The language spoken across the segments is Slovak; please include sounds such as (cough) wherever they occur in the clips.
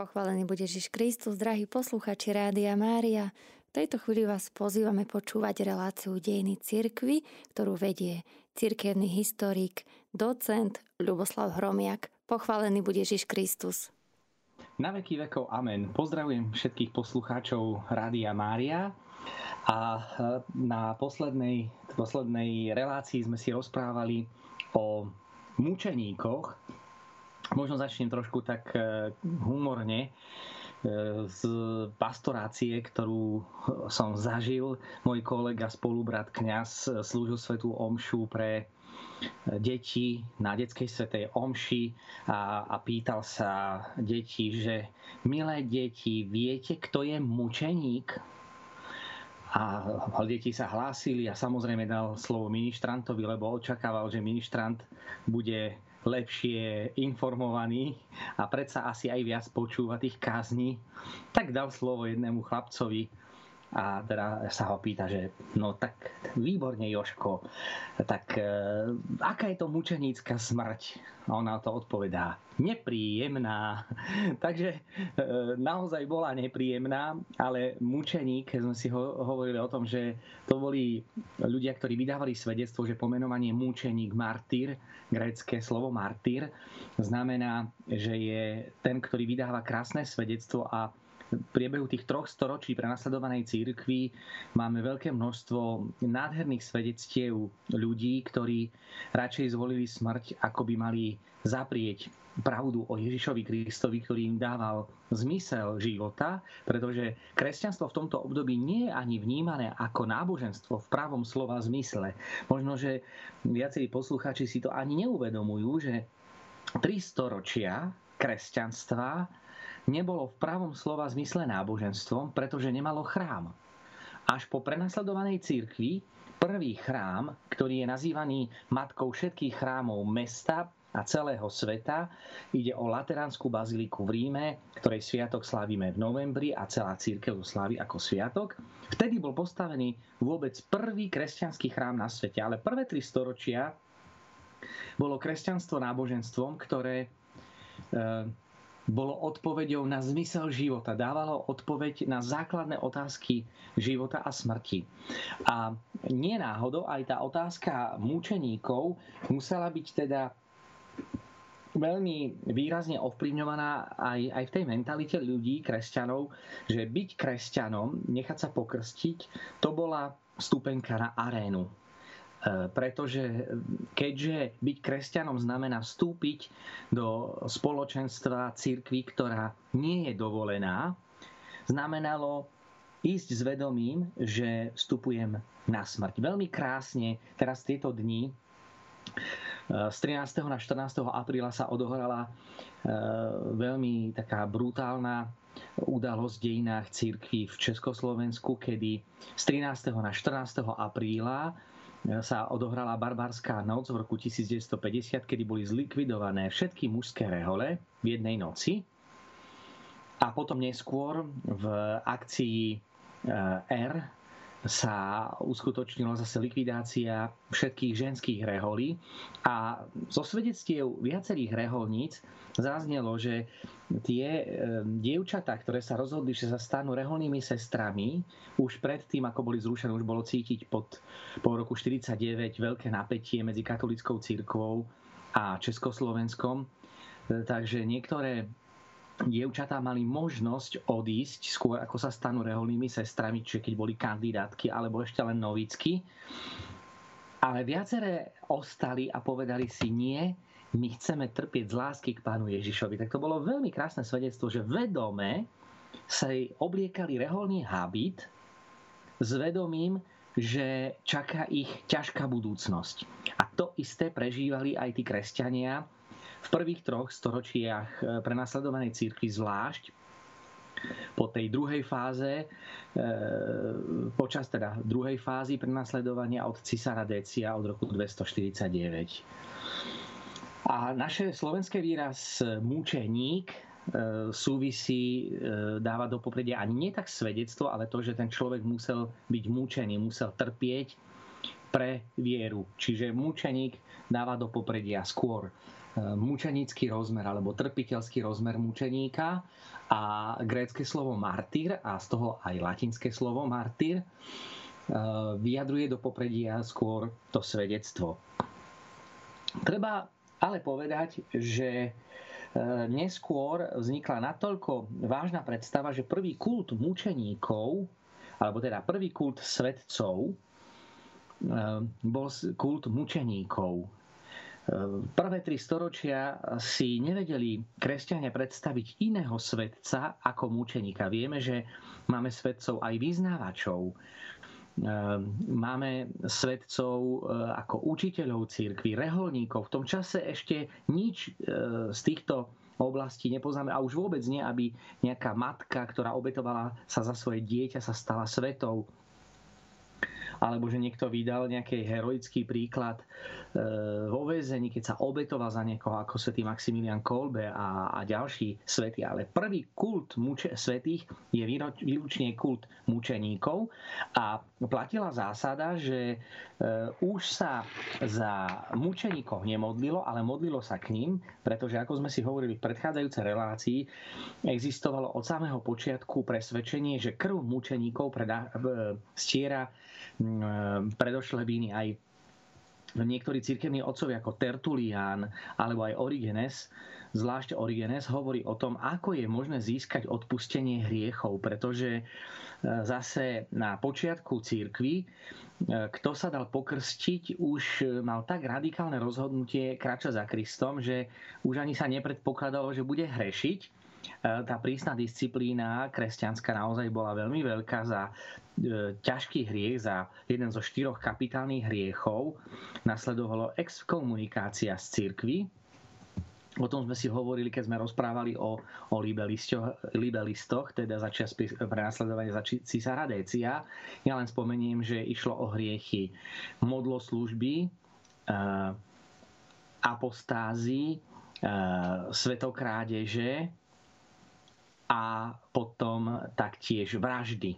Pochválený bude Ježiš Kristus, drahí posluchači Rádia Mária. V tejto chvíli vás pozývame počúvať reláciu Dejiny cirkvy, ktorú vedie cirkevný historik, docent Ľuboslav Hromiak. Pochválený bude Ježiš Kristus. Na veky vekov amen. Pozdravujem všetkých poslucháčov Rádia Mária. A e, na poslednej, poslednej relácii sme si rozprávali o mučeníkoch, Možno začnem trošku tak e, humorne e, z pastorácie, ktorú som zažil. Môj kolega, spolubrat kňaz slúžil svetú omšu pre deti na detskej svetej omši a, a pýtal sa deti, že milé deti, viete, kto je mučeník? A deti sa hlásili a samozrejme dal slovo ministrantovi, lebo očakával, že ministrant bude lepšie informovaný a predsa asi aj viac počúva tých kázní, tak dal slovo jednému chlapcovi, a teda sa ho pýta, že no tak výborne Joško, tak e, aká je to mučenícka smrť? A on na to odpovedá, nepríjemná. (laughs) Takže e, naozaj bola nepríjemná, ale mučeník, keď sme si ho, hovorili o tom, že to boli ľudia, ktorí vydávali svedectvo, že pomenovanie mučeník, martýr, grécké slovo martýr, znamená, že je ten, ktorý vydáva krásne svedectvo a priebehu tých troch storočí prenasledovanej církvy máme veľké množstvo nádherných svedectiev ľudí, ktorí radšej zvolili smrť, ako by mali zaprieť pravdu o Ježišovi Kristovi, ktorý im dával zmysel života, pretože kresťanstvo v tomto období nie je ani vnímané ako náboženstvo v pravom slova zmysle. Možno, že viacerí poslucháči si to ani neuvedomujú, že tri storočia kresťanstva nebolo v pravom slova zmysle náboženstvom, pretože nemalo chrám. Až po prenasledovanej církvi prvý chrám, ktorý je nazývaný matkou všetkých chrámov mesta a celého sveta. Ide o Lateránsku baziliku v Ríme, ktorej sviatok slávime v novembri a celá církev to slávi ako sviatok. Vtedy bol postavený vôbec prvý kresťanský chrám na svete, ale prvé tri storočia bolo kresťanstvo náboženstvom, ktoré e, bolo odpoveďou na zmysel života, dávalo odpoveď na základné otázky života a smrti. A nie náhodou aj tá otázka mučeníkov musela byť teda veľmi výrazne ovplyvňovaná aj, aj v tej mentalite ľudí, kresťanov, že byť kresťanom, nechať sa pokrstiť, to bola stupenka na arénu. E, pretože keďže byť kresťanom znamená vstúpiť do spoločenstva církvy, ktorá nie je dovolená, znamenalo ísť s vedomím, že vstupujem na smrť. Veľmi krásne teraz tieto dni e, z 13. na 14. apríla sa odohrala veľmi taká brutálna udalosť v dejinách církvy v Československu, kedy z 13. na 14. apríla sa odohrala barbárska noc v roku 1950, kedy boli zlikvidované všetky mužské rehole v jednej noci. A potom neskôr v akcii eh, R sa uskutočnila zase likvidácia všetkých ženských reholí a zo svedectiev viacerých reholníc zaznelo, že tie dievčatá, ktoré sa rozhodli, že sa stanú reholnými sestrami, už predtým, ako boli zrušené, už bolo cítiť pod, po roku 49 veľké napätie medzi katolickou církvou a Československom. Takže niektoré dievčatá mali možnosť odísť skôr ako sa stanú reholnými sestrami, čiže keď boli kandidátky alebo ešte len novicky. Ale viaceré ostali a povedali si nie, my chceme trpieť z lásky k pánu Ježišovi. Tak to bolo veľmi krásne svedectvo, že vedome sa obliekali reholný habit s vedomím, že čaká ich ťažká budúcnosť. A to isté prežívali aj tí kresťania, v prvých troch storočiach eh, prenasledovanej církvy zvlášť po tej druhej fáze, eh, počas teda druhej fázy prenasledovania od cisára Decia od roku 249. A naše slovenské výraz múčeník eh, súvisí, dáva do popredia ani nie tak svedectvo, ale to, že ten človek musel byť múčený, musel trpieť pre vieru. Čiže múčeník dáva do popredia skôr mučenický rozmer alebo trpiteľský rozmer mučeníka a grécke slovo martyr a z toho aj latinské slovo martyr vyjadruje do popredia skôr to svedectvo. Treba ale povedať, že neskôr vznikla natoľko vážna predstava, že prvý kult mučeníkov, alebo teda prvý kult svetcov, bol kult mučeníkov. Prvé tri storočia si nevedeli kresťania predstaviť iného svetca ako mučeníka. Vieme, že máme svetcov aj vyznávačov. Máme svetcov e, ako učiteľov církvy, reholníkov. V tom čase ešte nič e, z týchto oblastí nepoznáme a už vôbec nie, aby nejaká matka, ktorá obetovala sa za svoje dieťa, sa stala svetou alebo že niekto vydal nejaký heroický príklad e, vo väzení, keď sa obetoval za niekoho ako svätý Maximilian Kolbe a, a ďalší svety. Ale prvý kult muče, svetých je výlučne kult mučeníkov a platila zásada, že e, už sa za mučeníkov nemodlilo, ale modlilo sa k ním, pretože ako sme si hovorili v predchádzajúcej relácii, existovalo od samého počiatku presvedčenie, že krv mučeníkov predá, stiera predošlé víny aj niektorí cirkevní otcovia ako Tertulian alebo aj Origenes, zvlášť Origenes, hovorí o tom, ako je možné získať odpustenie hriechov, pretože e, zase na počiatku církvy, e, kto sa dal pokrstiť, už mal tak radikálne rozhodnutie kráčať za Kristom, že už ani sa nepredpokladalo, že bude hrešiť E, tá prísna disciplína kresťanská naozaj bola veľmi veľká za e, ťažký hriech, za jeden zo štyroch kapitálnych hriechov. Nasledovalo exkomunikácia z cirkvy, O tom sme si hovorili, keď sme rozprávali o, o libelistoch, teda za čas prenasledovania za císara Décia. Ja len spomeniem, že išlo o hriechy modloslúžby, e, apostázy, svetokrádeže, a potom taktiež vraždy.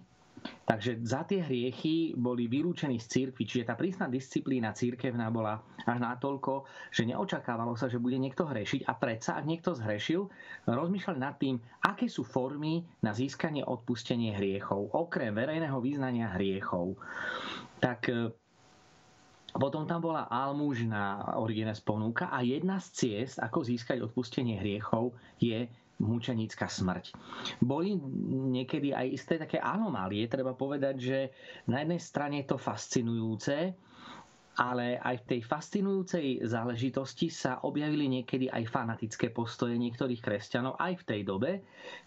Takže za tie hriechy boli vylúčení z církvy, čiže tá prísna disciplína církevná bola až natoľko, že neočakávalo sa, že bude niekto hrešiť a predsa, ak niekto zhrešil, rozmýšľali nad tým, aké sú formy na získanie odpustenie hriechov, okrem verejného význania hriechov. Tak e, potom tam bola almužná Origenes ponúka a jedna z ciest, ako získať odpustenie hriechov, je mučenická smrť. Boli niekedy aj isté také anomálie, treba povedať, že na jednej strane je to fascinujúce, ale aj v tej fascinujúcej záležitosti sa objavili niekedy aj fanatické postoje niektorých kresťanov aj v tej dobe,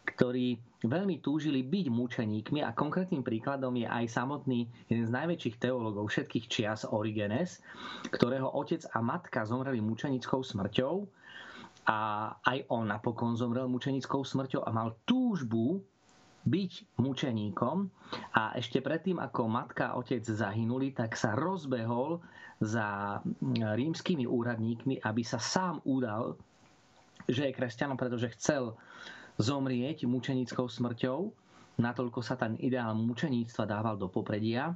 ktorí veľmi túžili byť mučeníkmi a konkrétnym príkladom je aj samotný jeden z najväčších teológov všetkých čias Origenes, ktorého otec a matka zomreli mučenickou smrťou a aj on napokon zomrel mučenickou smrťou a mal túžbu byť mučeníkom a ešte predtým, ako matka a otec zahynuli, tak sa rozbehol za rímskymi úradníkmi, aby sa sám udal, že je kresťanom, pretože chcel zomrieť mučenickou smrťou. Natoľko sa ten ideál mučeníctva dával do popredia,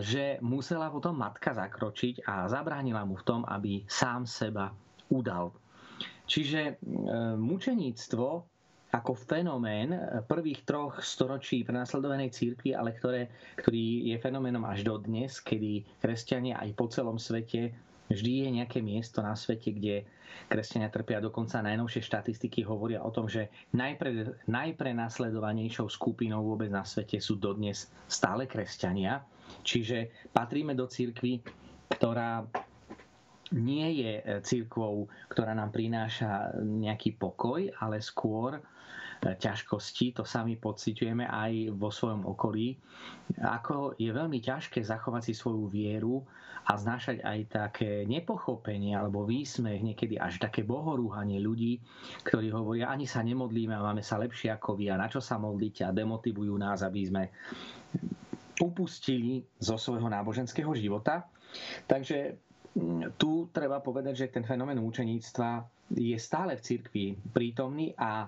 že musela potom matka zakročiť a zabránila mu v tom, aby sám seba udal. Čiže e, mučeníctvo ako fenomén prvých troch storočí prenasledovanej církvy, ale ktoré, ktorý je fenoménom až do dnes, kedy kresťania aj po celom svete vždy je nejaké miesto na svete, kde kresťania trpia. Dokonca najnovšie štatistiky hovoria o tom, že najpre, najprenasledovanejšou skupinou vôbec na svete sú dodnes stále kresťania. Čiže patríme do církvy, ktorá nie je e, církvou, ktorá nám prináša nejaký pokoj, ale skôr e, ťažkosti, to sami pociťujeme aj vo svojom okolí, ako je veľmi ťažké zachovať si svoju vieru a znášať aj také nepochopenie alebo výsmech, niekedy až také bohorúhanie ľudí, ktorí hovoria, ani sa nemodlíme a máme sa lepšie ako vy a na čo sa modlíte a demotivujú nás, aby sme upustili zo svojho náboženského života. Takže tu treba povedať, že ten fenomén účeníctva je stále v cirkvi prítomný a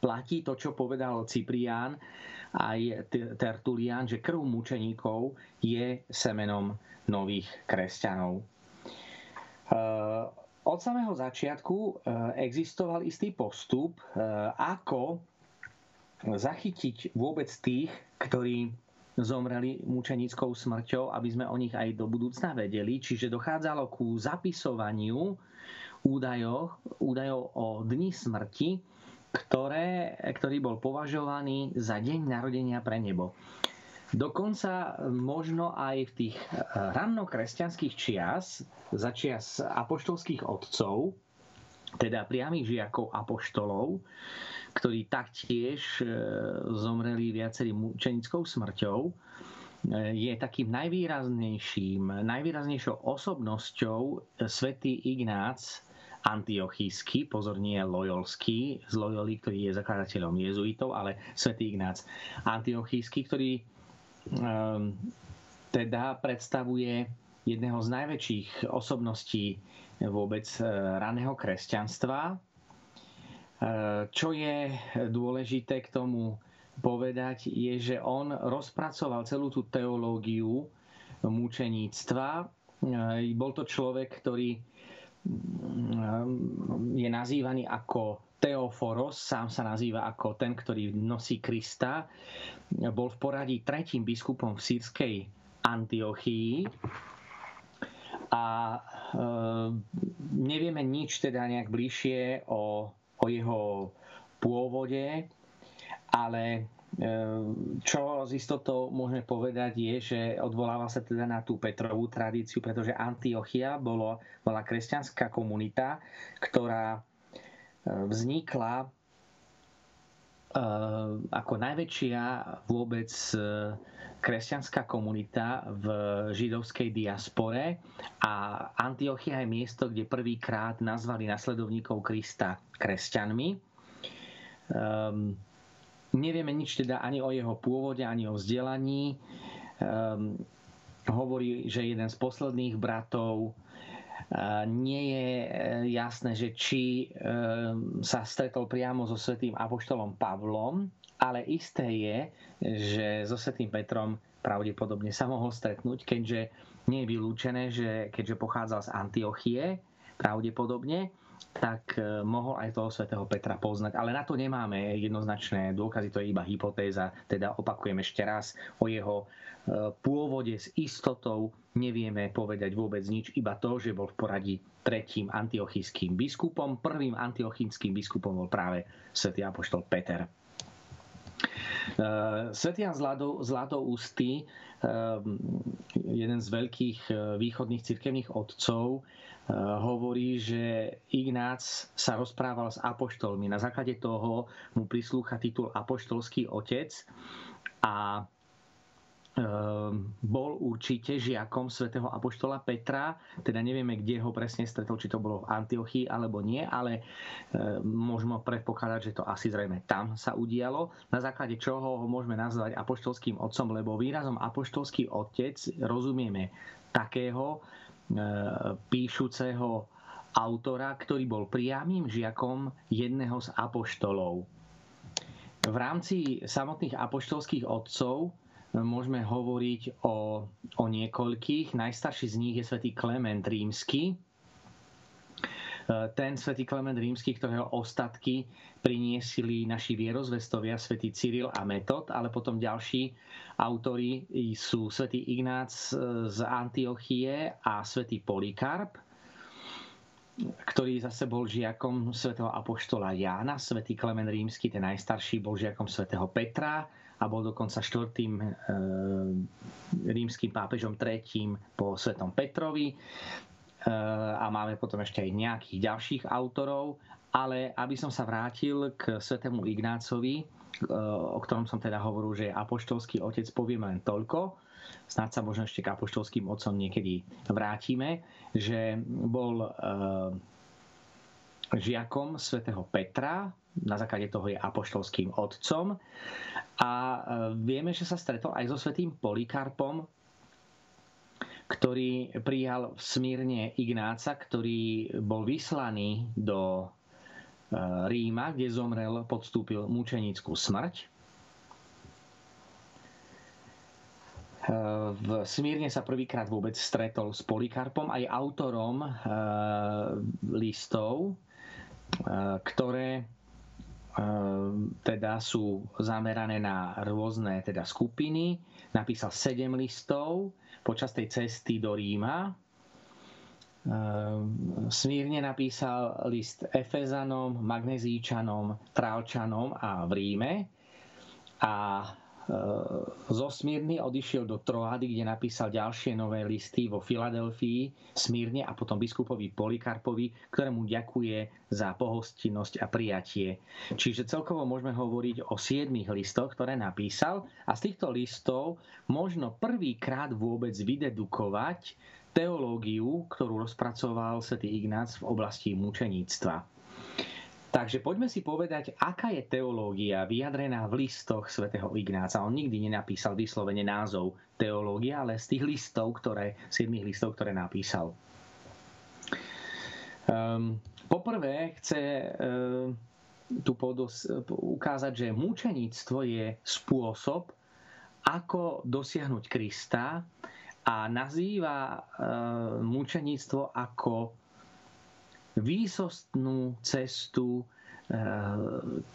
platí to, čo povedal Ciprián aj Tertulian, že krv mučeníkov je semenom nových kresťanov. od samého začiatku existoval istý postup, ako zachytiť vôbec tých, ktorí zomreli mučenickou smrťou, aby sme o nich aj do budúcna vedeli. Čiže dochádzalo ku zapisovaniu údajov, údajov o dni smrti, ktoré, ktorý bol považovaný za deň narodenia pre nebo. Dokonca možno aj v tých rannokresťanských čias, za čias apoštolských otcov, teda priamých žiakov apoštolov, ktorí taktiež e, zomreli viacerým mučenickou smrťou, e, je takým najvýraznejším, najvýraznejšou osobnosťou svätý Ignác Antiochísky, pozor nie Lojolský, z Loyoli, ktorý je zakladateľom jezuitov, ale svätý Ignác Antiochísky, ktorý um, teda predstavuje jedného z najväčších osobností vôbec raného kresťanstva, čo je dôležité k tomu povedať, je, že on rozpracoval celú tú teológiu mučeníctva. Bol to človek, ktorý mm, je nazývaný ako Teoforos, sám sa nazýva ako ten, ktorý nosí Krista. Bol v poradí tretím biskupom v sírskej Antiochii a e, nevieme nič teda nejak bližšie o o jeho pôvode, ale e, čo z istotou môžeme povedať je, že odvoláva sa teda na tú Petrovú tradíciu, pretože Antiochia bolo, bola kresťanská komunita, ktorá e, vznikla ako najväčšia vôbec kresťanská komunita v židovskej diaspore a Antiochia je miesto, kde prvýkrát nazvali nasledovníkov Krista kresťanmi. Um, nevieme nič teda ani o jeho pôvode, ani o vzdelaní. Um, hovorí, že jeden z posledných bratov nie je e, jasné, že či sa stretol priamo so svetým apoštolom Pavlom, ale isté je, že so Svetým Petrom pravdepodobne sa mohol stretnúť, keďže nie je vylúčené, že keďže pochádzal z Antiochie, pravdepodobne, tak e, mohol aj toho svätého Petra poznať. Ale na to nemáme jednoznačné dôkazy, to je iba hypotéza. Teda opakujem ešte raz, o jeho e, pôvode s istotou nevieme povedať vôbec nič, iba to, že bol v poradí tretím antiochijským biskupom. Prvým antiochijským biskupom bol práve svätý apoštol Peter. Eh, Svetian Zlatoústy, eh, jeden z veľkých eh, východných cirkevných otcov, hovorí, že Ignác sa rozprával s apoštolmi. Na základe toho mu prislúcha titul apoštolský otec a bol určite žiakom svätého Apoštola Petra, teda nevieme, kde ho presne stretol, či to bolo v Antiochii alebo nie, ale ehm, môžeme predpokladať, že to asi zrejme tam sa udialo, na základe čoho ho môžeme nazvať apoštolským otcom, lebo výrazom apoštolský otec rozumieme takého ehm, píšuceho autora, ktorý bol priamým žiakom jedného z apoštolov. V rámci samotných apoštolských otcov môžeme hovoriť o, o niekoľkých. Najstarší z nich je svätý Klement Rímsky. E, ten svätý Klement Rímsky, ktorého ostatky priniesili naši vierozvestovia, svätý Cyril a Metod, ale potom ďalší autori sú svätý Ignác z Antiochie a svätý Polikarp, ktorý zase bol žiakom svätého Apoštola Jána, svätý Klement Rímsky, ten najstarší, bol žiakom svätého Petra, a bol dokonca štvrtým e, rímským pápežom tretím po Svetom Petrovi. E, a máme potom ešte aj nejakých ďalších autorov, ale aby som sa vrátil k svetému Ignácovi, e, o ktorom som teda hovoril, že je apoštolský otec, poviem len toľko, snáď sa možno ešte k apoštolským otcom niekedy vrátime, že bol žiakom svätého Petra, na základe toho je apoštolským otcom. A e, vieme, že sa stretol aj so svetým Polikarpom, ktorý prijal v Smírne Ignáca, ktorý bol vyslaný do e, Ríma, kde zomrel, podstúpil mučenickú smrť. v Smírne sa prvýkrát vôbec stretol s Polikarpom, aj autorom listov, ktoré teda sú zamerané na rôzne teda skupiny. Napísal 7 listov počas tej cesty do Ríma. Smírne napísal list Efezanom, Magnezíčanom, Trálčanom a v Ríme. A zo Smírny odišiel do Troady, kde napísal ďalšie nové listy vo Filadelfii, Smírne a potom biskupovi Polikarpovi, ktorému ďakuje za pohostinnosť a prijatie. Čiže celkovo môžeme hovoriť o siedmých listoch, ktoré napísal a z týchto listov možno prvýkrát vôbec vydedukovať teológiu, ktorú rozpracoval svätý Ignác v oblasti mučeníctva. Takže poďme si povedať, aká je teológia vyjadrená v listoch svätého Ignáca. On nikdy nenapísal vyslovene názov teológia, ale z tých listov, ktoré, 7 listov, ktoré napísal. Um, poprvé chce um, tu podos- ukázať, že mučeníctvo je spôsob, ako dosiahnuť Krista a nazýva uh, mučeníctvo ako výsostnú cestu eh,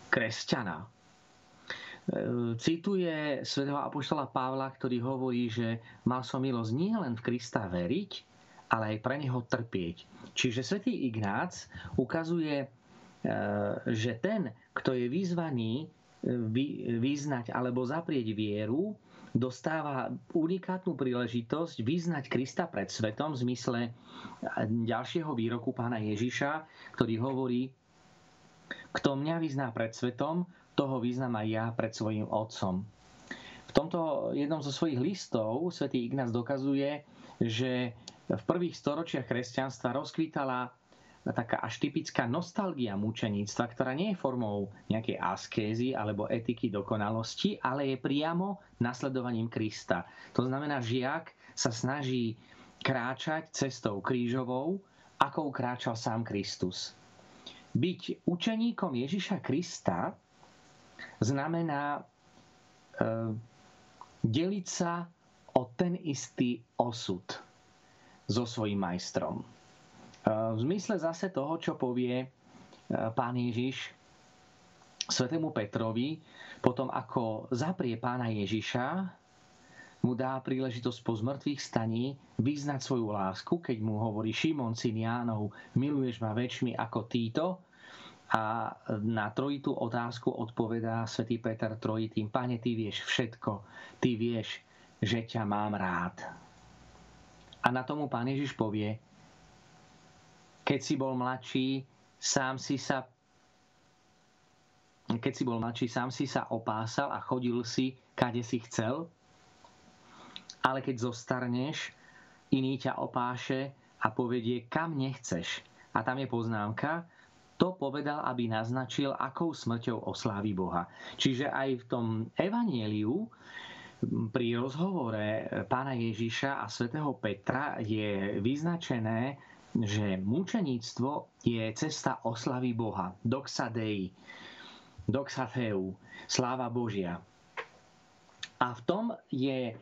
kresťana. Eh, cituje svätého apoštola Pavla, ktorý hovorí, že mal som milosť nie len v Krista veriť, ale aj pre neho trpieť. Čiže svätý Ignác ukazuje, eh, že ten, kto je vyzvaný vyznať alebo zaprieť vieru, dostáva unikátnu príležitosť vyznať Krista pred svetom v zmysle ďalšieho výroku pána Ježiša, ktorý hovorí, kto mňa vyzná pred svetom, toho vyznám aj ja pred svojim otcom. V tomto jednom zo svojich listov svätý Ignác dokazuje, že v prvých storočiach kresťanstva rozkvítala taká až typická nostalgia mučeníctva, ktorá nie je formou nejakej askézy alebo etiky dokonalosti, ale je priamo nasledovaním Krista. To znamená, žiak sa snaží kráčať cestou krížovou, ako kráčal sám Kristus. Byť učeníkom Ježiša Krista znamená e, deliť sa o ten istý osud so svojím majstrom. V zmysle zase toho, čo povie e, pán Ježiš svetému Petrovi, potom ako zaprie pána Ježiša, mu dá príležitosť po zmrtvých staní vyznať svoju lásku, keď mu hovorí Šimon, syn Jánov, miluješ ma väčšmi ako títo. A na trojitú otázku odpovedá svätý Peter trojitým, pane, ty vieš všetko, ty vieš, že ťa mám rád. A na tomu pán Ježiš povie, keď si bol mladší, sám si sa keď si bol mladší, sám si sa opásal a chodil si, kade si chcel. Ale keď zostarneš, iný ťa opáše a povedie, kam nechceš. A tam je poznámka, to povedal, aby naznačil, akou smrťou oslávi Boha. Čiže aj v tom evanieliu pri rozhovore pána Ježiša a svätého Petra je vyznačené, že mučeníctvo je cesta oslavy Boha. Doxa Dei, doxa Theu, sláva Božia. A v tom je, e,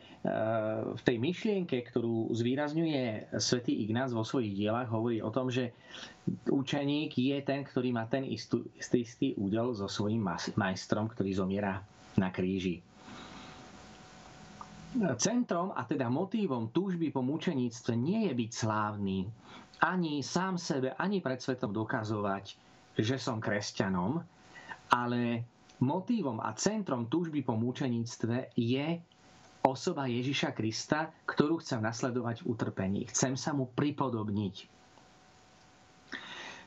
v tej myšlienke, ktorú zvýrazňuje svätý Ignác vo svojich dielach, hovorí o tom, že učeník je ten, ktorý má ten istý, istý údel so svojím majstrom, ktorý zomiera na kríži. Centrom a teda motívom túžby po mučeníctve nie je byť slávny, ani sám sebe, ani pred svetom dokazovať, že som kresťanom, ale motívom a centrom túžby po múčeníctve je osoba Ježiša Krista, ktorú chcem nasledovať v utrpení. Chcem sa mu pripodobniť.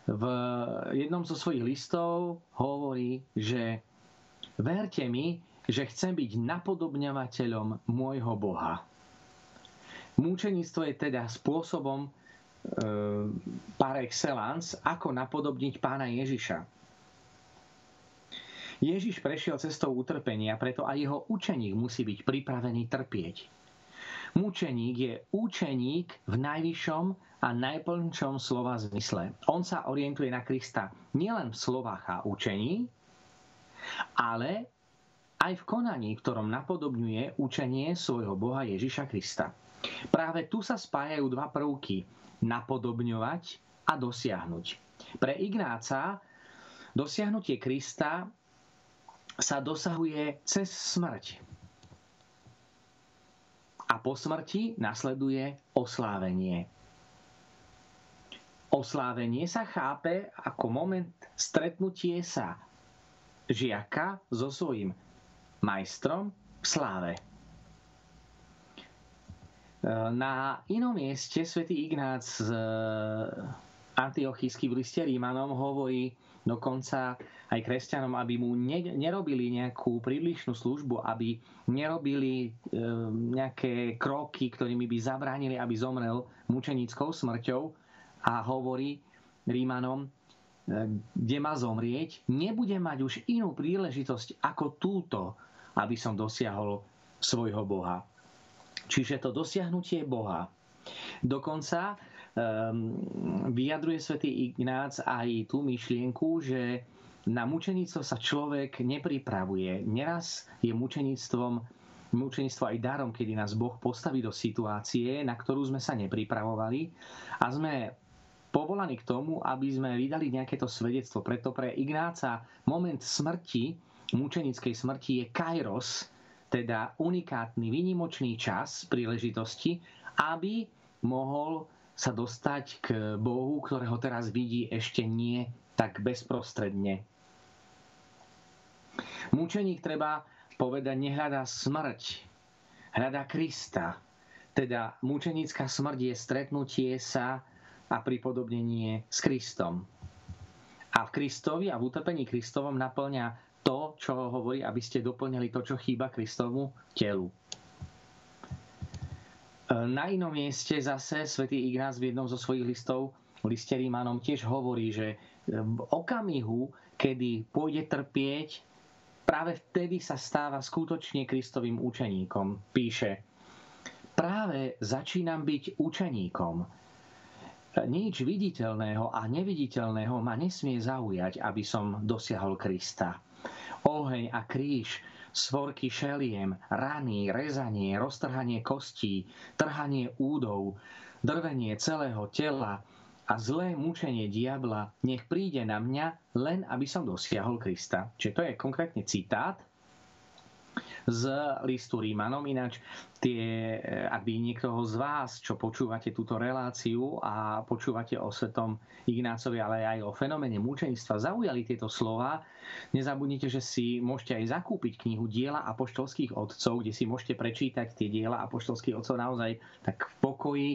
V jednom zo svojich listov hovorí, že verte mi, že chcem byť napodobňovateľom môjho Boha. Múčeníctvo je teda spôsobom, par excellence, ako napodobniť pána Ježiša. Ježiš prešiel cestou utrpenia, preto aj jeho učeník musí byť pripravený trpieť. Mučeník je účeník v najvyššom a najplnšom slova zmysle. On sa orientuje na Krista nielen v slovách a učení, ale aj v konaní, ktorom napodobňuje učenie svojho Boha Ježiša Krista. Práve tu sa spájajú dva prvky. Napodobňovať a dosiahnuť. Pre Ignáca dosiahnutie Krista sa dosahuje cez smrť. A po smrti nasleduje oslávenie. Oslávenie sa chápe ako moment stretnutie sa žiaka so svojím majstrom v sláve. E, na inom mieste svätý Ignác z Antiochísky v liste Rímanom hovorí dokonca aj kresťanom, aby mu nerobili nejakú prílišnú službu, aby nerobili e, nejaké kroky, ktorými by zabránili, aby zomrel mučenickou smrťou a hovorí Rímanom, kde má zomrieť, nebudem mať už inú príležitosť ako túto, aby som dosiahol svojho Boha. Čiže to dosiahnutie Boha. Dokonca um, vyjadruje svätý Ignác aj tú myšlienku, že na mučenictvo sa človek nepripravuje. Neraz je mučenictvom mučenictvo aj darom, kedy nás Boh postaví do situácie, na ktorú sme sa nepripravovali a sme povolaní k tomu, aby sme vydali nejaké to svedectvo. Preto pre Ignáca moment smrti, mučenickej smrti je kairos, teda unikátny, výnimočný čas, príležitosti, aby mohol sa dostať k Bohu, ktorého teraz vidí ešte nie tak bezprostredne. Mučeník treba povedať, nehľadá smrť, hľadá Krista. Teda mučenická smrť je stretnutie sa a pripodobnenie s Kristom. A v Kristovi a v utrpení Kristovom naplňa to, čo hovorí, aby ste doplňali to, čo chýba Kristovmu telu. Na inom mieste zase svätý Ignác v jednom zo svojich listov, v liste Rímanom, tiež hovorí, že v okamihu, kedy pôjde trpieť, práve vtedy sa stáva skutočne Kristovým učeníkom. Píše, práve začínam byť učeníkom, nič viditeľného a neviditeľného ma nesmie zaujať, aby som dosiahol Krista. Oheň a kríž, svorky šeliem, rany, rezanie, roztrhanie kostí, trhanie údov, drvenie celého tela a zlé mučenie diabla nech príde na mňa, len aby som dosiahol Krista. Čiže to je konkrétne citát z listu Rímanom. Ináč, tie, eh, ak by niekto z vás, čo počúvate túto reláciu a počúvate o svetom Ignácovi, ale aj o fenomene múčenstva, zaujali tieto slova, nezabudnite, že si môžete aj zakúpiť knihu Diela apoštolských otcov, kde si môžete prečítať tie diela apoštolských otcov naozaj tak v pokoji,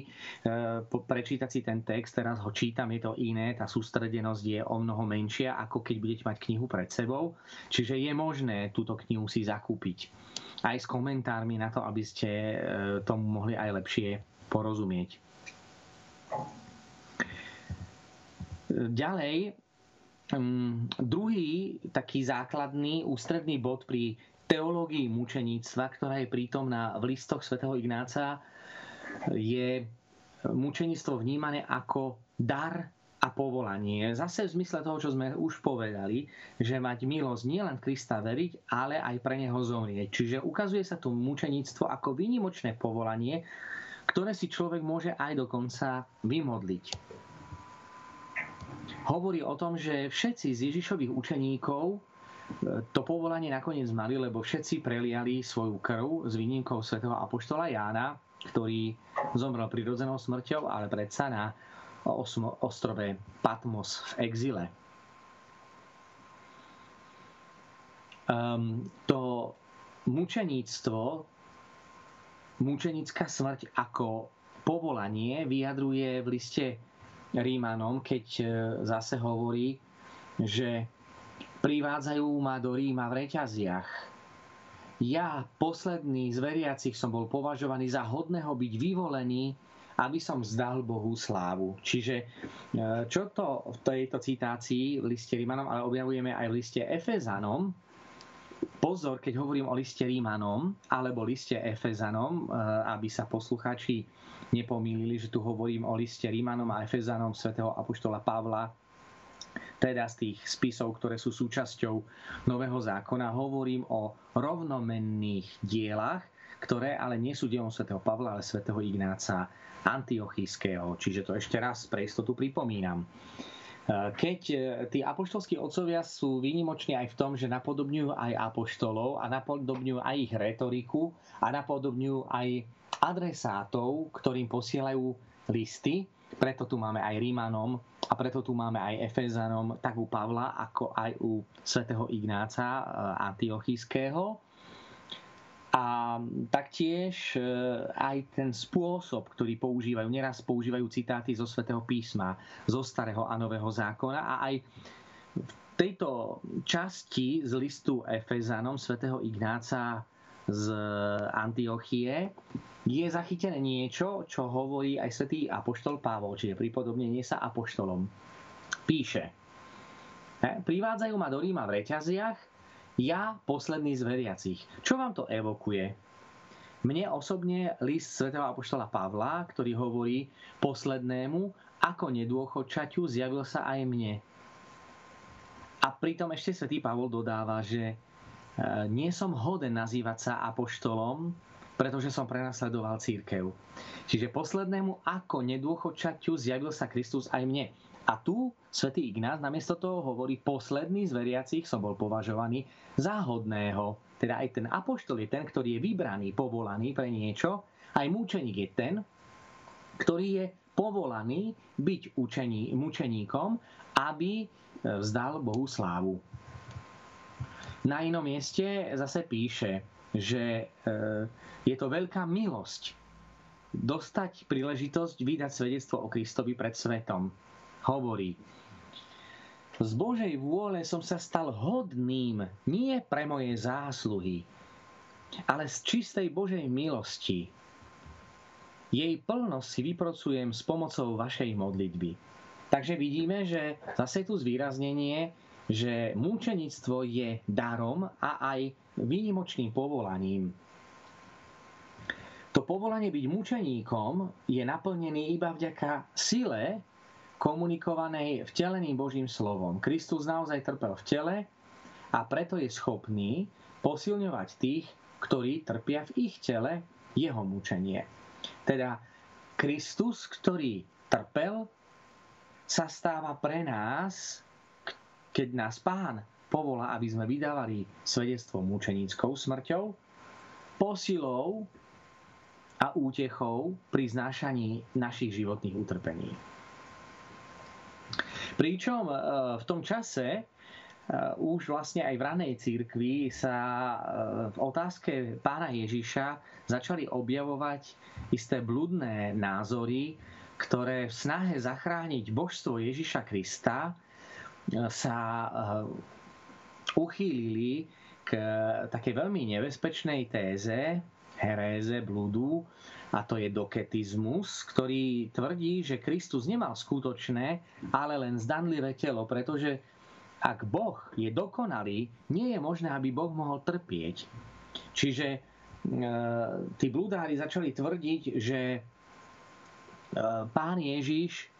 eh, prečítať si ten text, teraz ho čítam, je to iné, tá sústredenosť je o mnoho menšia, ako keď budete mať knihu pred sebou. Čiže je možné túto knihu si zakúpiť aj s komentármi na to, aby ste e, tomu mohli aj lepšie porozumieť. Ďalej, mm, druhý taký základný ústredný bod pri teológii mučeníctva, ktorá je prítomná v listoch svätého Ignáca, je mučeníctvo vnímané ako dar a povolanie. Zase v zmysle toho, čo sme už povedali, že mať milosť nielen Krista veriť, ale aj pre Neho zomrieť. Čiže ukazuje sa tu mučeníctvo ako výnimočné povolanie, ktoré si človek môže aj dokonca vymodliť. Hovorí o tom, že všetci z Ježišových učeníkov e, to povolanie nakoniec mali, lebo všetci preliali svoju krv s výnimkou svätého Apoštola Jána, ktorý zomrel prirodzenou smrťou, ale predsa na ostrove Patmos v exile. Um, to mučeníctvo, mučenická smrť ako povolanie vyjadruje v liste Rímanom, keď e, zase hovorí, že privádzajú ma do Ríma v reťaziach. Ja, posledný z veriacich, som bol považovaný za hodného byť vyvolený aby som vzdal Bohu slávu. Čiže e, čo to v tejto citácii v liste Rímanom, ale objavujeme aj v liste Efezanom, pozor, keď hovorím o liste Rímanom alebo liste Efezanom, e, aby sa poslucháči nepomýlili, že tu hovorím o liste Rímanom a Efezanom svätého Apoštola Pavla, teda z tých spisov, ktoré sú súčasťou Nového zákona, hovorím o rovnomenných dielach, ktoré ale nie sú dielom svätého Pavla, ale svätého Ignáca Antiochijského. Čiže to ešte raz pre istotu pripomínam. Keď e, tí apoštolskí otcovia sú výnimoční aj v tom, že napodobňujú aj apoštolov a napodobňujú aj ich retoriku a napodobňujú aj adresátov, ktorým posielajú listy, preto tu máme aj Rímanom a preto tu máme aj Efezanom, tak u Pavla, ako aj u svätého Ignáca e, Antiochijského. A taktiež e, aj ten spôsob, ktorý používajú, neraz používajú citáty zo svätého písma, zo starého a nového zákona a aj v tejto časti z listu Efezanom svätého Ignáca z Antiochie je zachytené niečo, čo hovorí aj svätý apoštol Pavol, čiže pripodobnenie sa apoštolom. Píše, privádzajú ma do Ríma v reťaziach, ja posledný z veriacich. Čo vám to evokuje? Mne osobne list svätého apoštola Pavla, ktorý hovorí poslednému, ako nedôchodčaťu zjavil sa aj mne. A pritom ešte svätý Pavol dodáva, že e, nie som hoden nazývať sa apoštolom, pretože som prenasledoval církev. Čiže poslednému ako nedôchodčaťu zjavil sa Kristus aj mne. A tu svätý Ignác namiesto toho hovorí, posledný z veriacich som bol považovaný za hodného. Teda aj ten apoštol je ten, ktorý je vybraný, povolaný pre niečo. Aj múčeník je ten, ktorý je povolaný byť učení, mučeníkom, aby vzdal Bohu slávu. Na inom mieste zase píše, že e, je to veľká milosť dostať príležitosť vydať svedectvo o Kristovi pred svetom. Hovorí, z Božej vôle som sa stal hodným nie pre moje zásluhy, ale z čistej Božej milosti. Jej plnosť si vyprocujem s pomocou vašej modlitby. Takže vidíme, že zase tu zvýraznenie, že múčenictvo je darom a aj výnimočným povolaním. To povolanie byť mučeníkom je naplnený iba vďaka sile komunikovanej vteleným Božím slovom. Kristus naozaj trpel v tele a preto je schopný posilňovať tých, ktorí trpia v ich tele jeho mučenie. Teda Kristus, ktorý trpel, sa stáva pre nás, keď nás pán povolá, aby sme vydávali svedectvo mučeníckou smrťou, posilou a útechou pri znášaní našich životných utrpení. Pričom e, v tom čase e, už vlastne aj v ranej církvi sa e, v otázke pána Ježiša začali objavovať isté bludné názory, ktoré v snahe zachrániť božstvo Ježiša Krista sa uchýlili k takej veľmi nebezpečnej téze, heréze, blúdu, a to je doketizmus, ktorý tvrdí, že Kristus nemal skutočné, ale len zdanlivé telo, pretože ak Boh je dokonalý, nie je možné, aby Boh mohol trpieť. Čiže e, tí blúdári začali tvrdiť, že e, pán Ježiš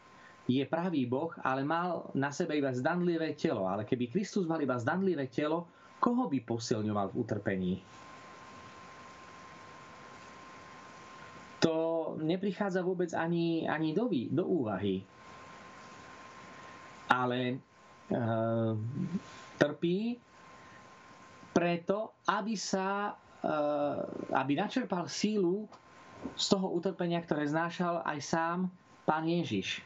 je pravý Boh, ale mal na sebe iba zdanlivé telo. Ale keby Kristus mal iba zdanlivé telo, koho by posilňoval v utrpení? To neprichádza vôbec ani, ani do, do úvahy. Ale e, trpí preto, aby sa e, aby načerpal sílu z toho utrpenia, ktoré znášal aj sám pán Ježiš.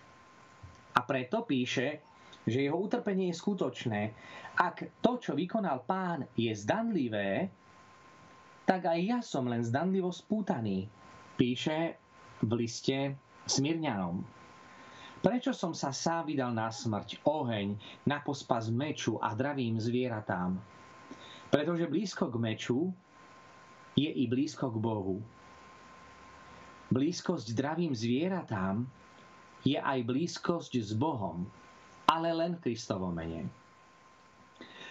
A preto píše, že jeho utrpenie je skutočné. Ak to, čo vykonal pán, je zdanlivé, tak aj ja som len zdanlivo spútaný, píše v liste Smirňanom. Prečo som sa sám vydal na smrť, oheň, na pospas meču a dravým zvieratám? Pretože blízko k meču je i blízko k Bohu. Blízkosť dravým zvieratám je aj blízkosť s Bohom, ale len v Kristovom mene.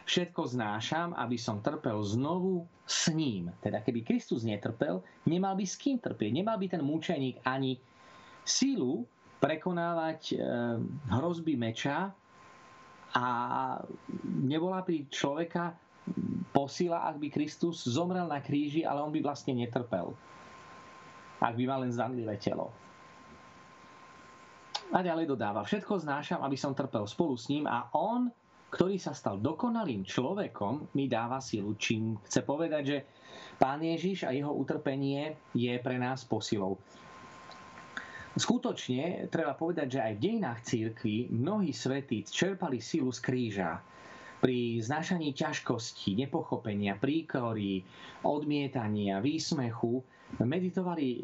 Všetko znášam, aby som trpel znovu s ním. Teda keby Kristus netrpel, nemal by s kým trpieť. Nemal by ten mučeník ani sílu prekonávať e, hrozby meča a nebola pri človeka posila, ak by Kristus zomrel na kríži, ale on by vlastne netrpel. Ak by mal len zdanlivé telo. A ďalej dodáva, všetko znášam, aby som trpel spolu s ním a on, ktorý sa stal dokonalým človekom, mi dáva silu. Čím chce povedať, že Pán Ježiš a jeho utrpenie je pre nás posilou. Skutočne treba povedať, že aj v dejinách církvy mnohí svätí čerpali silu z kríža pri znášaní ťažkosti, nepochopenia, príkorí, odmietania, výsmechu, meditovali e,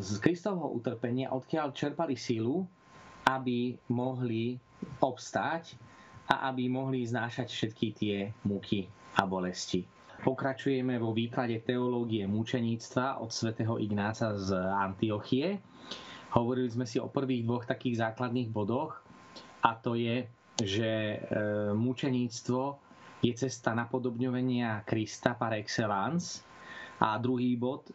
z Kristovho utrpenia, odkiaľ čerpali silu, aby mohli obstáť a aby mohli znášať všetky tie muky a bolesti. Pokračujeme vo výklade teológie mučeníctva od svätého Ignáca z Antiochie. Hovorili sme si o prvých dvoch takých základných bodoch a to je, že e, mučeníctvo je cesta napodobňovania Krista par excellence a druhý bod, e,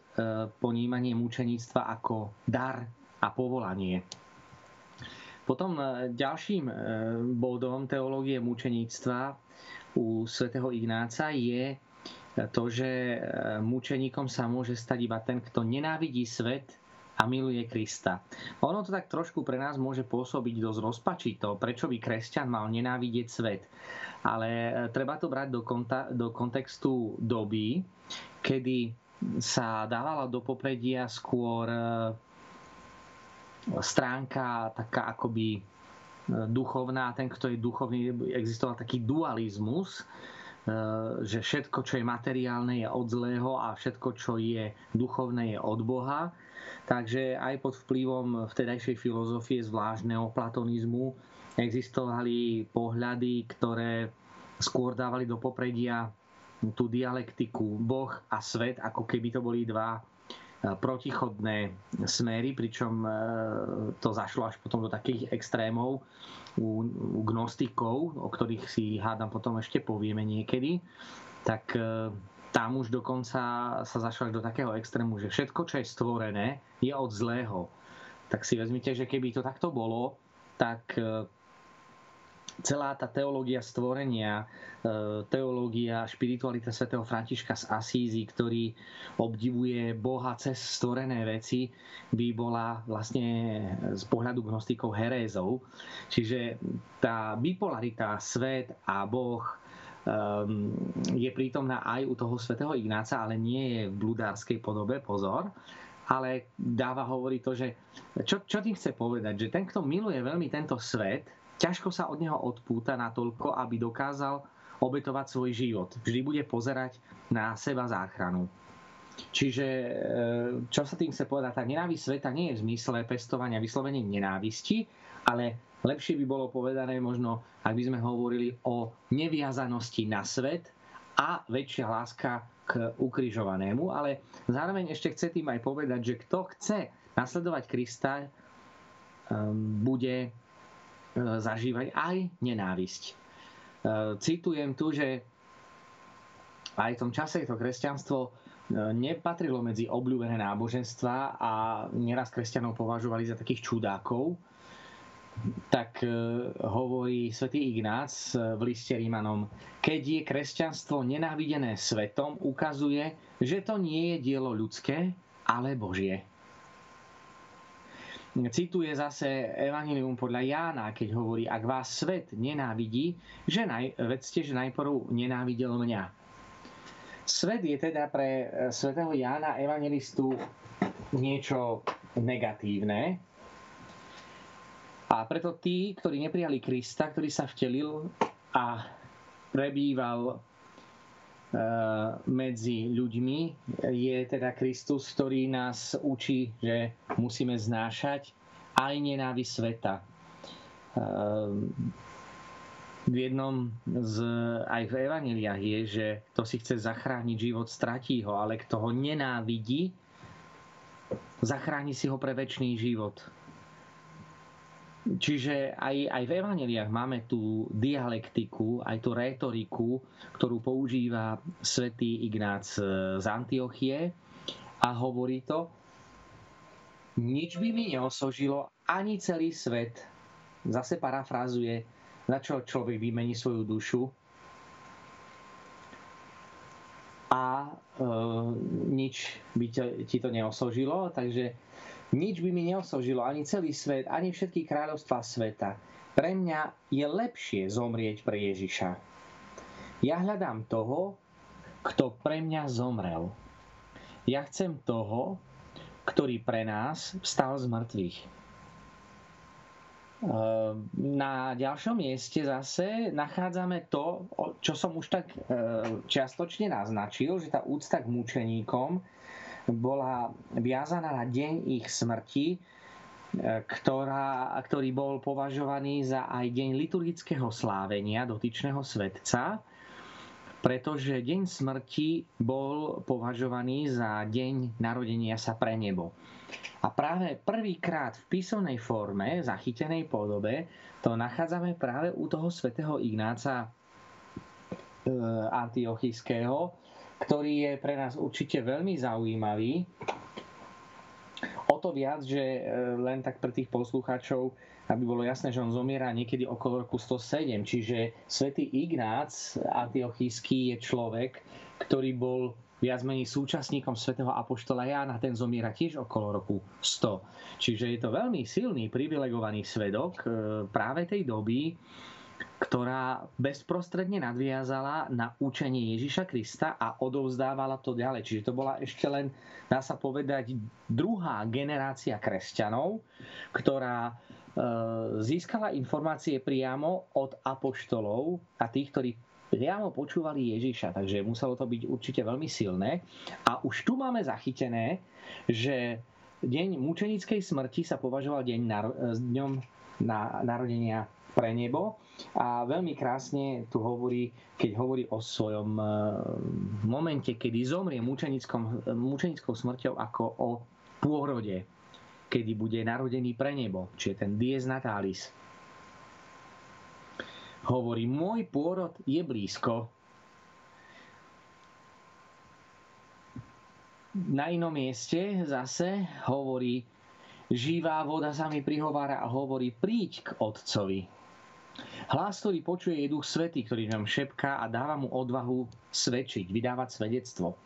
ponímanie mučeníctva ako dar a povolanie. Potom e, ďalším bodom teológie mučeníctva u svätého Ignáca je to, že e, mučeníkom sa môže stať iba ten, kto nenávidí svet a miluje Krista. Ono to tak trošku pre nás môže pôsobiť dosť rozpačito, prečo by kresťan mal nenávidieť svet. Ale e, treba to brať do, konta- do kontextu doby, kedy sa dávala do popredia skôr e, stránka taká akoby duchovná, ten, kto je duchovný, existoval taký dualizmus, Eh, že všetko, čo je materiálne, je od zlého a všetko, čo je duchovné, je od Boha. Takže aj pod vplyvom vtedajšej filozofie zvlášť neoplatonizmu existovali pohľady, ktoré skôr dávali do popredia tú dialektiku Boh a svet, ako keby to boli dva protichodné smery, pričom eh, to zašlo až potom do takých extrémov, u, u gnostikov, o ktorých si hádam potom ešte povieme niekedy, tak e, tam už dokonca sa zašlo do takého extrému, že všetko, čo je stvorené, je od zlého. Tak si vezmite, že keby to takto bolo, tak e, celá tá teológia stvorenia, e, teológia špiritualita svätého Františka z Asízy, ktorý obdivuje Boha cez stvorené veci, by bola vlastne z pohľadu gnostikov herézov. Čiže tá bipolarita svet a Boh um, je prítomná aj u toho svätého Ignáca, ale nie je v bludárskej podobe, pozor, ale dáva hovorí to, že čo, čo tým chce povedať, že ten, kto miluje veľmi tento svet, ťažko sa od neho odpúta natoľko, aby dokázal obetovať svoj život. Vždy bude pozerať na seba záchranu. Čiže e, čo sa tým chce povedať, tá nenávisť sveta nie je v zmysle pestovania vyslovene nenávisti, ale lepšie by bolo povedané možno, ak by sme hovorili o neviazanosti na svet a väčšia láska k ukrižovanému, ale zároveň ešte chce tým aj povedať, že kto chce nasledovať Krista, bude E, zažívať aj nenávisť. E, citujem tu, že aj v tom čase to kresťanstvo e, nepatrilo medzi obľúbené náboženstva a nieraz kresťanov považovali za takých čudákov, tak hovorí svätý Ignác v liste Rímanom, keď je kresťanstvo nenávidené svetom, ukazuje, že to nie je dielo ľudské, ale Božie cituje zase Evangelium podľa Jána, keď hovorí, ak vás svet nenávidí, že naj, vedzte, že najprv nenávidel mňa. Svet je teda pre e, svätého Jána evangelistu niečo negatívne. A preto tí, ktorí neprijali Krista, ktorý sa vtelil a prebýval medzi ľuďmi je teda Kristus, ktorý nás učí, že musíme znášať aj nenávisť sveta. Eh, v jednom z, aj v evaneliách je, že kto si chce zachrániť život, stratí ho, ale kto ho nenávidí, zachráni si ho pre väčší život. Čiže aj, aj v evaneliách máme tú dialektiku, aj tú retoriku, ktorú používa svätý Ignác z Antiochie a hovorí to, nič by mi neosožilo ani celý svet. Zase parafrázuje za čo človek vymení svoju dušu a e, nič by ti to neosožilo, takže nič by mi neosožilo, ani celý svet, ani všetky kráľovstvá sveta. Pre mňa je lepšie zomrieť pre Ježiša. Ja hľadám toho, kto pre mňa zomrel. Ja chcem toho, ktorý pre nás vstal z mŕtvych. Ehm, na ďalšom mieste zase nachádzame to, čo som už tak ehm, čiastočne naznačil, že tá úcta k mučeníkom bola viazaná na deň ich smrti, ehm, ktorá, ktorý bol považovaný za aj deň liturgického slávenia dotyčného svetca, pretože deň smrti bol považovaný za deň narodenia sa pre nebo. A práve prvýkrát v písomnej forme, zachytenej podobe, to nachádzame práve u toho svätého Ignáca e, Antiochického, ktorý je pre nás určite veľmi zaujímavý. O to viac, že e, len tak pre tých poslucháčov, aby bolo jasné, že on zomiera niekedy okolo roku 107. Čiže svätý Ignác Antiochísky je človek, ktorý bol viac menej súčasníkom svätého Apoštola Jána, ten zomiera tiež okolo roku 100. Čiže je to veľmi silný, privilegovaný svedok e, práve tej doby, ktorá bezprostredne nadviazala na učenie Ježiša Krista a odovzdávala to ďalej. Čiže to bola ešte len, dá sa povedať, druhá generácia kresťanov, ktorá e, získala informácie priamo od apoštolov a tých, ktorí priamo počúvali Ježiša, takže muselo to byť určite veľmi silné. A už tu máme zachytené, že deň mučenickej smrti sa považoval deň nar- dňom na narodenia pre nebo. A veľmi krásne tu hovorí, keď hovorí o svojom e, momente, kedy zomrie mučenickou smrťou ako o pôrode, kedy bude narodený pre nebo, čiže ten dies natalis hovorí, môj pôrod je blízko. Na inom mieste zase hovorí, živá voda sa mi prihovára a hovorí, príď k Otcovi. Hlas, ktorý počuje, je duch svetý, ktorý nám šepká a dáva mu odvahu svedčiť, vydávať svedectvo.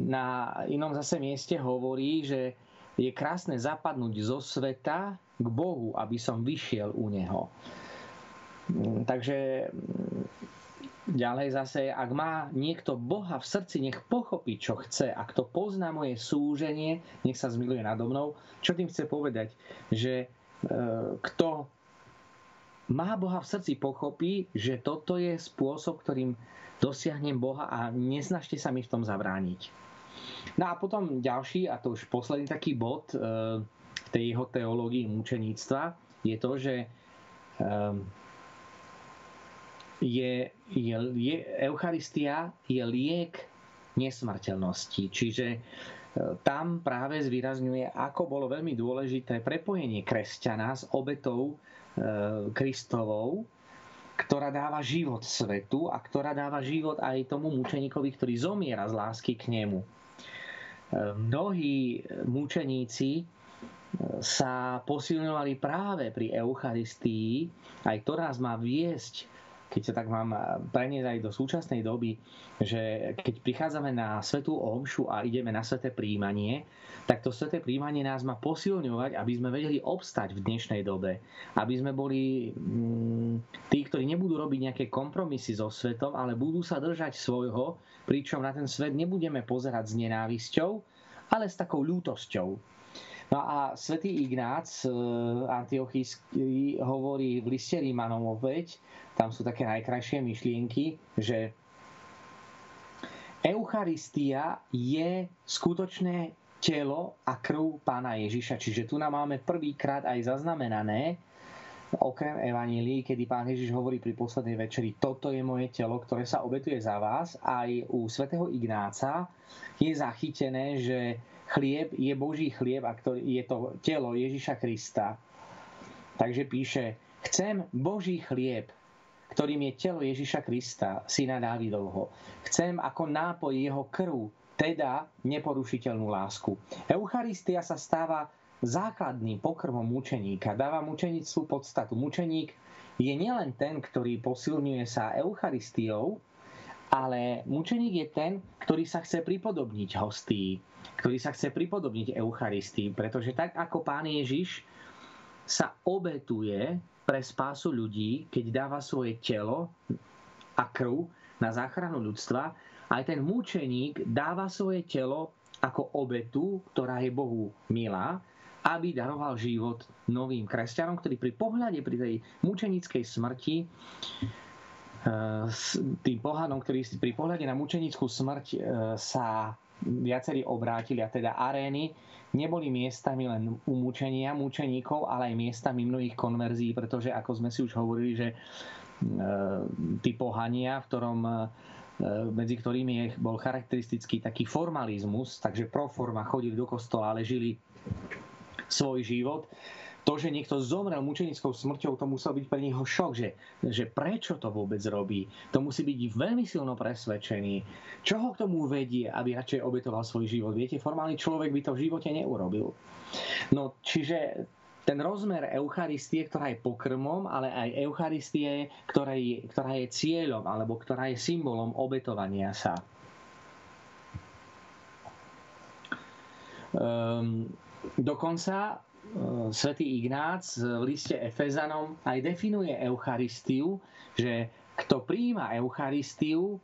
Na inom zase mieste hovorí, že je krásne zapadnúť zo sveta k Bohu, aby som vyšiel u Neho. Mm, takže mm, ďalej zase, ak má niekto Boha v srdci, nech pochopí, čo chce. Ak to pozná moje súženie, nech sa zmiluje nado mnou. Čo tým chce povedať? Že e, kto má Boha v srdci, pochopí, že toto je spôsob, ktorým dosiahnem Boha a nesnažte sa mi v tom zabrániť. No a potom ďalší, a to už posledný taký bod e, v tej jeho teológii mučeníctva, je to, že e, je, je, Eucharistia je liek nesmrteľnosti. Čiže tam práve zvýrazňuje, ako bolo veľmi dôležité prepojenie kresťana s obetou e, Kristovou, ktorá dáva život svetu a ktorá dáva život aj tomu mučeníkovi, ktorý zomiera z lásky k nemu. E, mnohí mučeníci sa posilňovali práve pri Eucharistii, aj to nás má viesť keď sa tak mám preniesť aj do súčasnej doby, že keď prichádzame na svetú omšu a ideme na sveté príjmanie, tak to sveté príjmanie nás má posilňovať, aby sme vedeli obstať v dnešnej dobe. Aby sme boli mm, tí, ktorí nebudú robiť nejaké kompromisy so svetom, ale budú sa držať svojho, pričom na ten svet nebudeme pozerať s nenávisťou, ale s takou ľútosťou No a svätý Ignác e, Antiochísky hovorí v liste Rímanom opäť, tam sú také najkrajšie myšlienky, že Eucharistia je skutočné telo a krv pána Ježiša. Čiže tu nám máme prvýkrát aj zaznamenané, okrem Evanílií, kedy pán Ježiš hovorí pri poslednej večeri, toto je moje telo, ktoré sa obetuje za vás, aj u svätého Ignáca je zachytené, že chlieb je Boží chlieb a je to telo Ježiša Krista. Takže píše, chcem Boží chlieb, ktorým je telo Ježiša Krista, syna Dávidovho. Chcem ako nápoj jeho krv, teda neporušiteľnú lásku. Eucharistia sa stáva základným pokrmom mučeníka. Dáva mučenictvu podstatu. Mučeník je nielen ten, ktorý posilňuje sa Eucharistiou, ale mučeník je ten, ktorý sa chce pripodobniť hostí, ktorý sa chce pripodobniť Eucharistii, pretože tak ako pán Ježiš sa obetuje pre spásu ľudí, keď dáva svoje telo a krv na záchranu ľudstva, aj ten mučeník dáva svoje telo ako obetu, ktorá je Bohu milá, aby daroval život novým kresťanom, ktorí pri pohľade pri tej mučenickej smrti tým pohanom, ktorí pri pohľade na mučenickú smrť e, sa viacerí obrátili, a teda arény neboli miestami len umúčenia mučeníkov, ale aj miestami mnohých konverzií, pretože ako sme si už hovorili, že e, tí pohania, v ktorom medzi ktorými je, bol charakteristický taký formalizmus, takže pro forma chodili do kostola, ale žili svoj život. To, že niekto zomrel mučenickou smrťou, to musel byť pre neho šok, že, že prečo to vôbec robí. To musí byť veľmi silno presvedčený. Čo ho k tomu vedie, aby radšej obetoval svoj život? Viete, formálny človek by to v živote neurobil. No, čiže ten rozmer Eucharistie, ktorá je pokrmom, ale aj Eucharistie, ktorá je, ktorá je cieľom alebo ktorá je symbolom obetovania sa. Um, Dokonca svätý Ignác v liste Efezanom aj definuje Eucharistiu, že kto príjima Eucharistiu,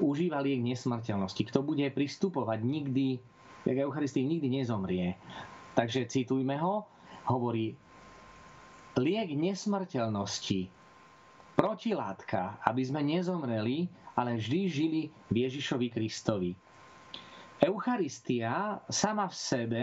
užíva liek nesmrteľnosti. Kto bude pristupovať nikdy, k Eucharistii nikdy nezomrie. Takže citujme ho, hovorí, liek nesmrteľnosti, protilátka, aby sme nezomreli, ale vždy žili v Ježišovi Kristovi. Eucharistia sama v sebe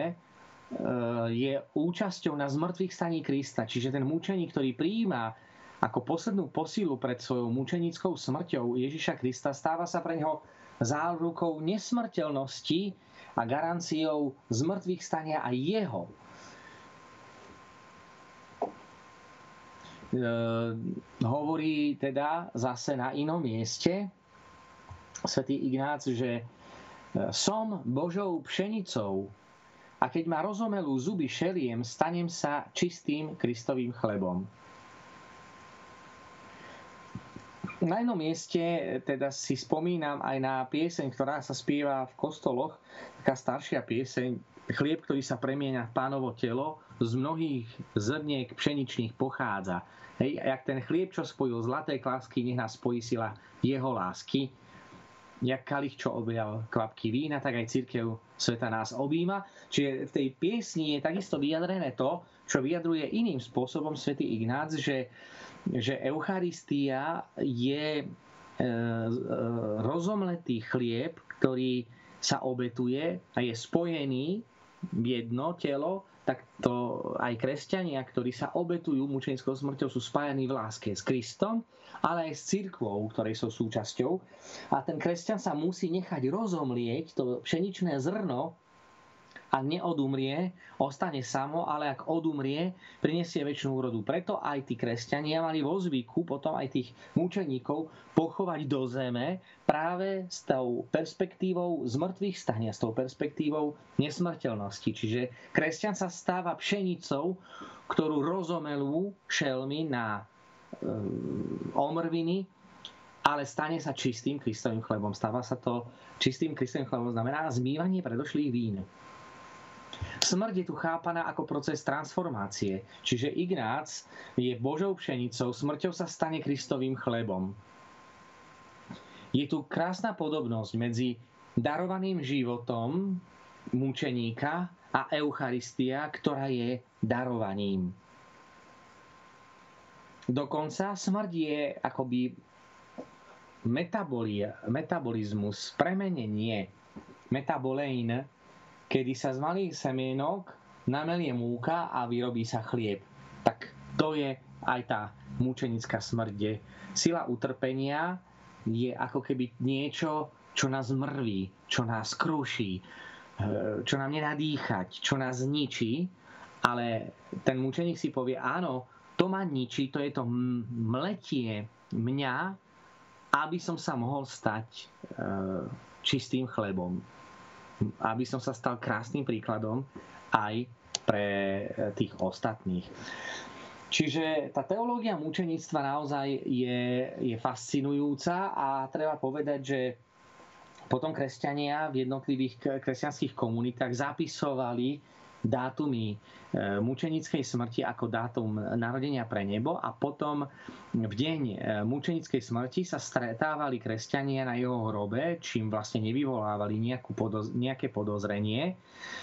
je účasťou na zmrtvých staní Krista. Čiže ten mučeník, ktorý prijíma ako poslednú posilu pred svojou mučenickou smrťou Ježiša Krista, stáva sa pre neho zárukou nesmrteľnosti a garanciou zmrtvých stania aj jeho. E, hovorí teda zase na inom mieste svätý Ignác, že eh, som Božou pšenicou, a keď ma rozomelú zuby šeliem, stanem sa čistým Kristovým chlebom. Na jednom mieste teda si spomínam aj na pieseň, ktorá sa spieva v kostoloch, taká staršia pieseň, chlieb, ktorý sa premieňa v pánovo telo, z mnohých zrniek pšeničných pochádza. Hej, jak ten chlieb, čo spojil zlaté klásky, nech nás spojí sila jeho lásky jak kalich, čo objal kvapky vína, tak aj církev sveta nás objíma. Čiže v tej piesni je takisto vyjadrené to, čo vyjadruje iným spôsobom svätý Ignác, že, že Eucharistia je e, e, rozomletý chlieb, ktorý sa obetuje a je spojený v jedno telo tak to aj kresťania, ktorí sa obetujú mučenickou smrťou, sú spájani v láske s Kristom, ale aj s církvou, ktorej sú súčasťou. A ten kresťan sa musí nechať rozomlieť to pšeničné zrno a neodumrie, ostane samo, ale ak odumrie, prinesie väčšinu úrodu. Preto aj tí kresťania mali vo zvyku potom aj tých mučeníkov pochovať do zeme práve s tou perspektívou zmrtvých stania, s tou perspektívou nesmrteľnosti. Čiže kresťan sa stáva pšenicou, ktorú rozomelú šelmy na um, omrviny, ale stane sa čistým kristovým chlebom. Stáva sa to čistým kristovým chlebom, znamená zmývanie predošlých vín. Smrť je tu chápaná ako proces transformácie, čiže Ignác je Božou pšenicou, smrťou sa stane Kristovým chlebom. Je tu krásna podobnosť medzi darovaným životom mučeníka a Eucharistia, ktorá je darovaním. Dokonca smrť je akoby metabolizmus, premenenie, metabolein kedy sa z malých semienok namelie múka a vyrobí sa chlieb. Tak to je aj tá mučenická smrť, sila utrpenia je ako keby niečo, čo nás mrví, čo nás kruší, eh, čo nám nedá dýchať, čo nás ničí, ale ten mučeník si povie, áno, to ma ničí, to je to mletie mňa, aby som sa mohol stať eh, čistým chlebom aby som sa stal krásnym príkladom aj pre tých ostatných. Čiže tá teológia mučenictva naozaj je, je fascinujúca a treba povedať, že potom kresťania v jednotlivých kresťanských komunitách zapisovali dátumy e, mučenickej smrti ako dátum narodenia pre nebo a potom v deň e, mučenickej smrti sa stretávali kresťania na jeho hrobe, čím vlastne nevyvolávali podoz, nejaké podozrenie,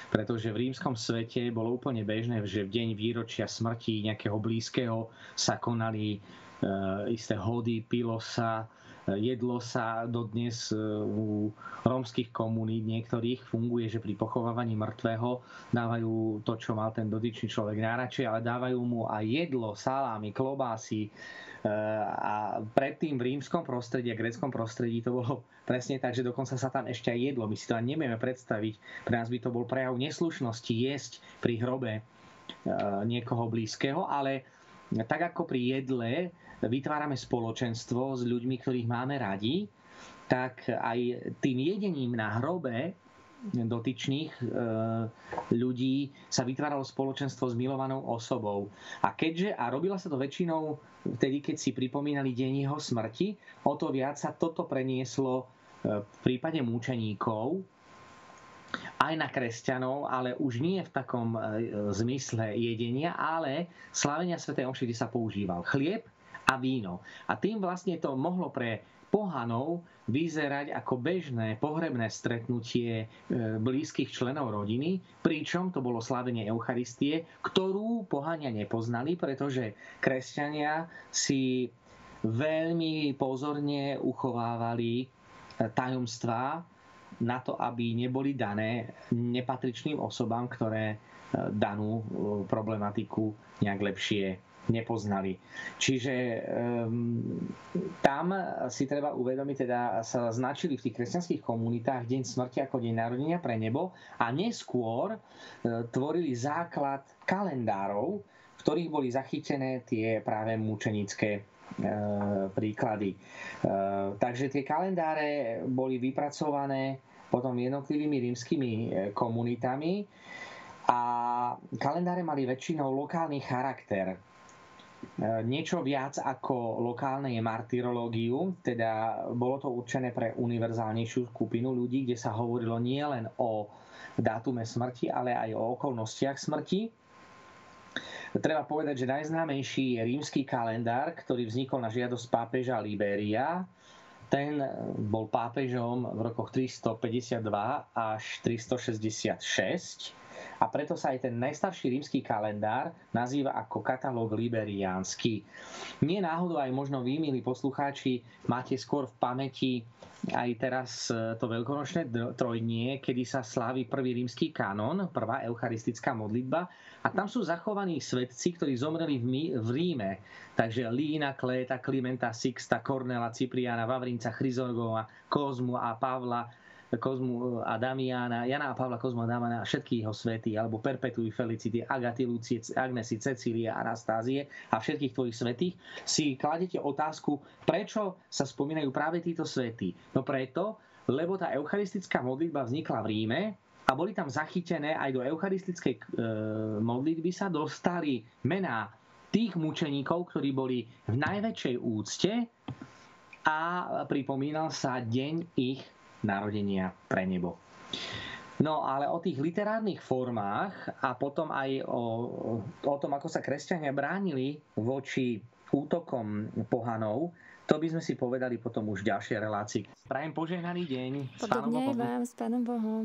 pretože v rímskom svete bolo úplne bežné, že v deň výročia smrti nejakého blízkeho sa konali e, isté hody, pilo sa, jedlo sa dodnes e, u rómskych komunít niektorých funguje, že pri pochovávaní mŕtvého dávajú to, čo mal ten dotyčný človek najradšej, ale dávajú mu aj jedlo, salámy, klobásy, e, a predtým v rímskom prostredí a greckom prostredí to bolo presne tak, že dokonca sa tam ešte aj jedlo. My si to ani nevieme predstaviť. Pre nás by to bol prejav neslušnosti jesť pri hrobe e, niekoho blízkeho, ale tak ako pri jedle vytvárame spoločenstvo s ľuďmi, ktorých máme radi, tak aj tým jedením na hrobe dotyčných e, ľudí sa vytváralo spoločenstvo s milovanou osobou. A keďže, a robila sa to väčšinou vtedy, keď si pripomínali deň jeho smrti, o to viac sa toto prenieslo e, v prípade múčeníkov, aj na kresťanov, ale už nie v takom e, zmysle jedenia, ale slavenia Sv. Omši, kde sa používal chlieb a víno. A tým vlastne to mohlo pre pohanov vyzerať ako bežné pohrebné stretnutie e, blízkych členov rodiny, pričom to bolo slávenie Eucharistie, ktorú pohania nepoznali, pretože kresťania si veľmi pozorne uchovávali e, tajomstvá na to, aby neboli dané nepatričným osobám, ktoré e, danú problematiku nejak lepšie nepoznali. Čiže um, tam si treba uvedomiť, teda sa značili v tých kresťanských komunitách deň smrti ako deň narodenia pre nebo a neskôr uh, tvorili základ kalendárov, v ktorých boli zachytené tie práve mučenické e, príklady. E, takže tie kalendáre boli vypracované potom jednotlivými rímskymi komunitami a kalendáre mali väčšinou lokálny charakter. E, niečo viac ako lokálne je martyrológiu, teda bolo to určené pre univerzálnejšiu skupinu ľudí, kde sa hovorilo nielen o dátume smrti, ale aj o okolnostiach smrti. Treba povedať, že najznámejší je rímsky kalendár, ktorý vznikol na žiadosť pápeža Liberia. Ten bol pápežom v rokoch 352 až 366 a preto sa aj ten najstarší rímsky kalendár nazýva ako katalóg liberiánsky. Nie náhodou aj možno vy, milí poslucháči, máte skôr v pamäti aj teraz e, to veľkonočné trojdnie, kedy sa slávi prvý rímsky kanon, prvá eucharistická modlitba a tam sú zachovaní svetci, ktorí zomreli v, v Ríme. Takže Lína, Kléta, Klimenta, Sixta, Kornela, Cipriana, Vavrinca, Chryzorgova, Kozmu a Pavla, Kozmu a Damiana, Jana a Pavla Kozmu a Damiana, všetkých jeho svety, alebo Perpetui Felicity, Agaty, Lucie, Agnesy, Cecílie, Anastázie a všetkých tvojich svetých, si kladete otázku, prečo sa spomínajú práve títo svety. No preto, lebo tá eucharistická modlitba vznikla v Ríme a boli tam zachytené aj do eucharistickej e, modlitby sa dostali mená tých mučeníkov, ktorí boli v najväčšej úcte a pripomínal sa deň ich narodenia pre nebo. No ale o tých literárnych formách a potom aj o, o tom, ako sa kresťania bránili voči útokom pohanov, to by sme si povedali potom už v ďalšej relácii. Prajem požehnaný deň. Podobne s Pánom Bohom. s Pánom Bohom.